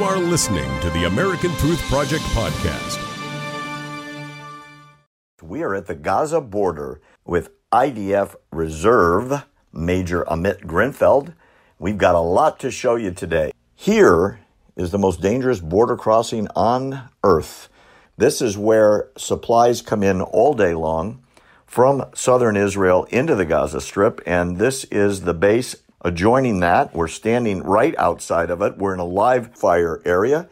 You are listening to the American Truth Project podcast. We are at the Gaza border with IDF Reserve Major Amit Grinfeld. We've got a lot to show you today. Here is the most dangerous border crossing on earth. This is where supplies come in all day long from southern Israel into the Gaza Strip, and this is the base adjoining that. We're standing right outside of it. We're in a live fire area,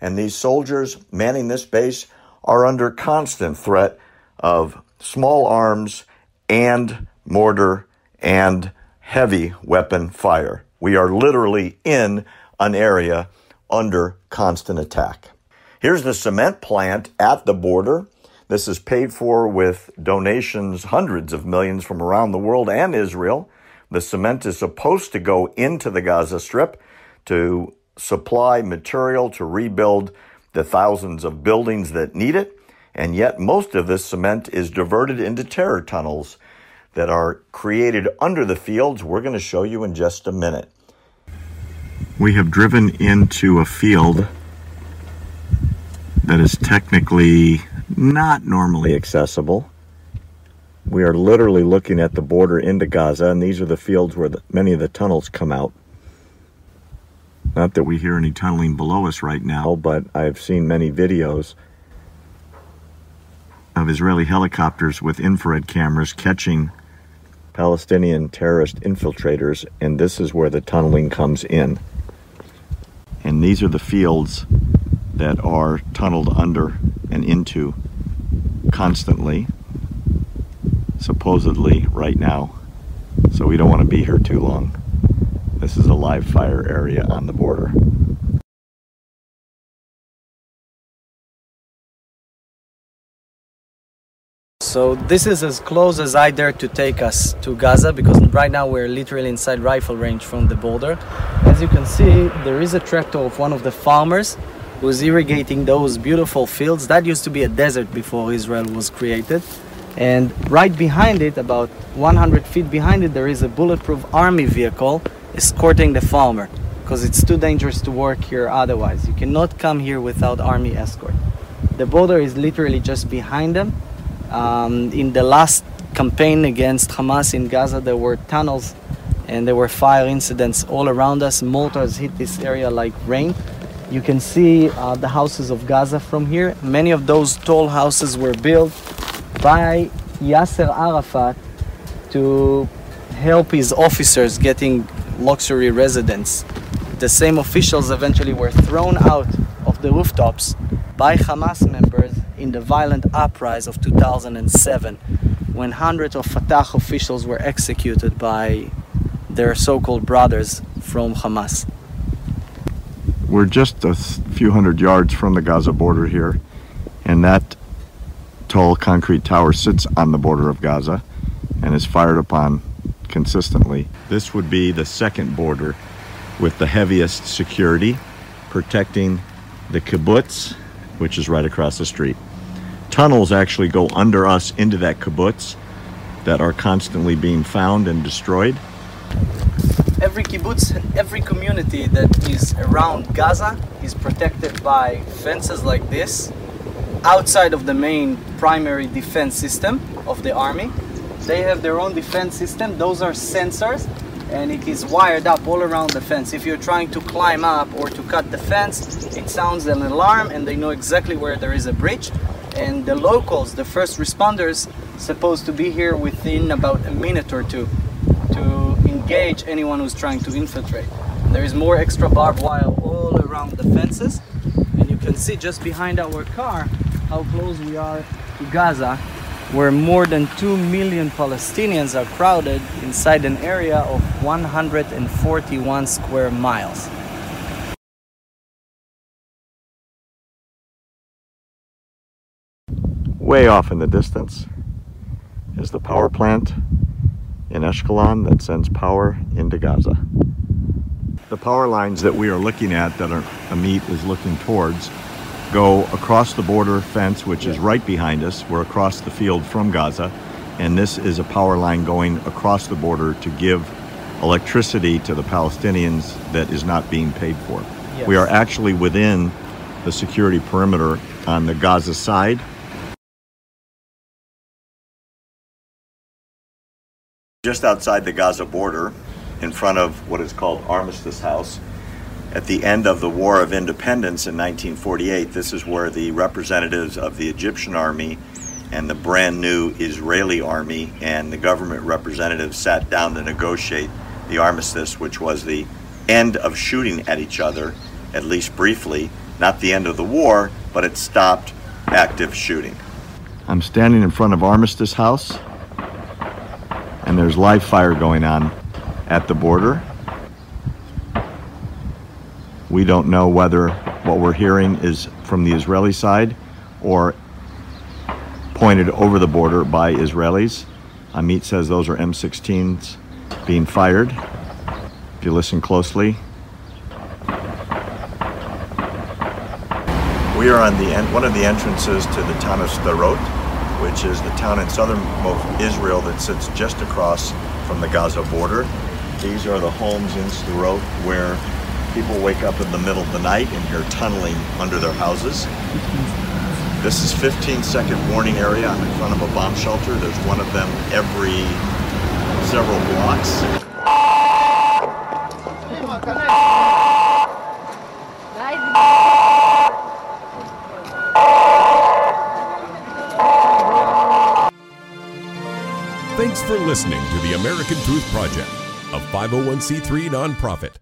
and these soldiers manning this base are under constant threat of small arms and mortar and heavy weapon fire. We are literally in an area under constant attack. Here's the cement plant at the border. This is paid for with donations, hundreds of millions from around the world and Israel. The cement is supposed to go into the Gaza Strip to supply material to rebuild the thousands of buildings that need it. And yet, most of this cement is diverted into terror tunnels that are created under the fields. We're going to show you in just a minute. We have driven into a field that is technically not normally accessible. We are literally looking at the border into Gaza, and these are the fields where the, many of the tunnels come out. Not that we hear any tunneling below us right now, but I've seen many videos of Israeli helicopters with infrared cameras catching Palestinian terrorist infiltrators, and this is where the tunneling comes in. And these are the fields that are tunneled under and into constantly supposedly right now, so we don't want to be here too long. This is a live fire area on the border. So this is as close as I dare to take us to Gaza because right now we're literally inside rifle range from the border. As you can see, there is a tractor of one of the farmers who's irrigating those beautiful fields. That used to be a desert before Israel was created. And right behind it, about 100 feet behind it, there is a bulletproof army vehicle escorting the farmer because it's too dangerous to work here otherwise. You cannot come here without army escort. The border is literally just behind them. Um, in the last campaign against Hamas in Gaza, there were tunnels and there were fire incidents all around us. Mortars hit this area like rain. You can see uh, the houses of Gaza from here. Many of those tall houses were built by Yasser Arafat to help his officers getting luxury residence. The same officials eventually were thrown out of the rooftops by Hamas members in the violent uprising of 2007 when hundreds of Fatah officials were executed by their so-called brothers from Hamas. We're just a few hundred yards from the Gaza border here, and that tall concrete tower sits on the border of Gaza and is fired upon consistently. This would be the second border with the heaviest security, protecting the kibbutz, which is right across the street. Tunnels actually go under us into that kibbutz that are constantly being found and destroyed. Every kibbutz and every community that is around Gaza is protected by fences like this outside of the main primary defense system of the army. They have their own defense system. Those are sensors and it is wired up all around the fence. If you're trying to climb up or to cut the fence, it sounds an alarm and they know exactly where there is a breach. And the locals, the first responders, supposed to be here within about a minute or two to engage anyone who's trying to infiltrate. There is more extra barbed wire all around the fences. And you can see just behind our car how close we are to Gaza, where more than 2 million Palestinians are crowded inside an area of 141 square miles. Way off in the distance is the power plant in Ashkelon that sends power into Gaza. The power lines that we are looking at that Amit is looking towards go across the border fence, which is right behind us. We're across the field from Gaza, and this is a power line going across the border to give electricity to the Palestinians that is not being paid for. Yes. We are actually within the security perimeter on the Gaza side. Just outside the Gaza border, in front of what is called Armistice House, at the end of the War of Independence in 1948, this is where the representatives of the Egyptian army and the brand new Israeli army and the government representatives sat down to negotiate the armistice, which was the end of shooting at each other, at least briefly. Not the end of the war, but it stopped active shooting. I'm standing in front of Armistice House, and there's live fire going on at the border. We don't know whether what we're hearing is from the Israeli side or pointed over the border by Israelis. Amit says those are M16s being fired. If you listen closely, we are on the en- one of the entrances to the town of Sderot, which is the town in southernmost Israel that sits just across from the Gaza border. These are the homes in Sderot where people wake up in the middle of the night and hear tunneling under their houses. This is 15 second warning area. I'm in front of a bomb shelter. There's one of them every several blocks. Thanks for listening to the American Truth Project, a 501c3 nonprofit.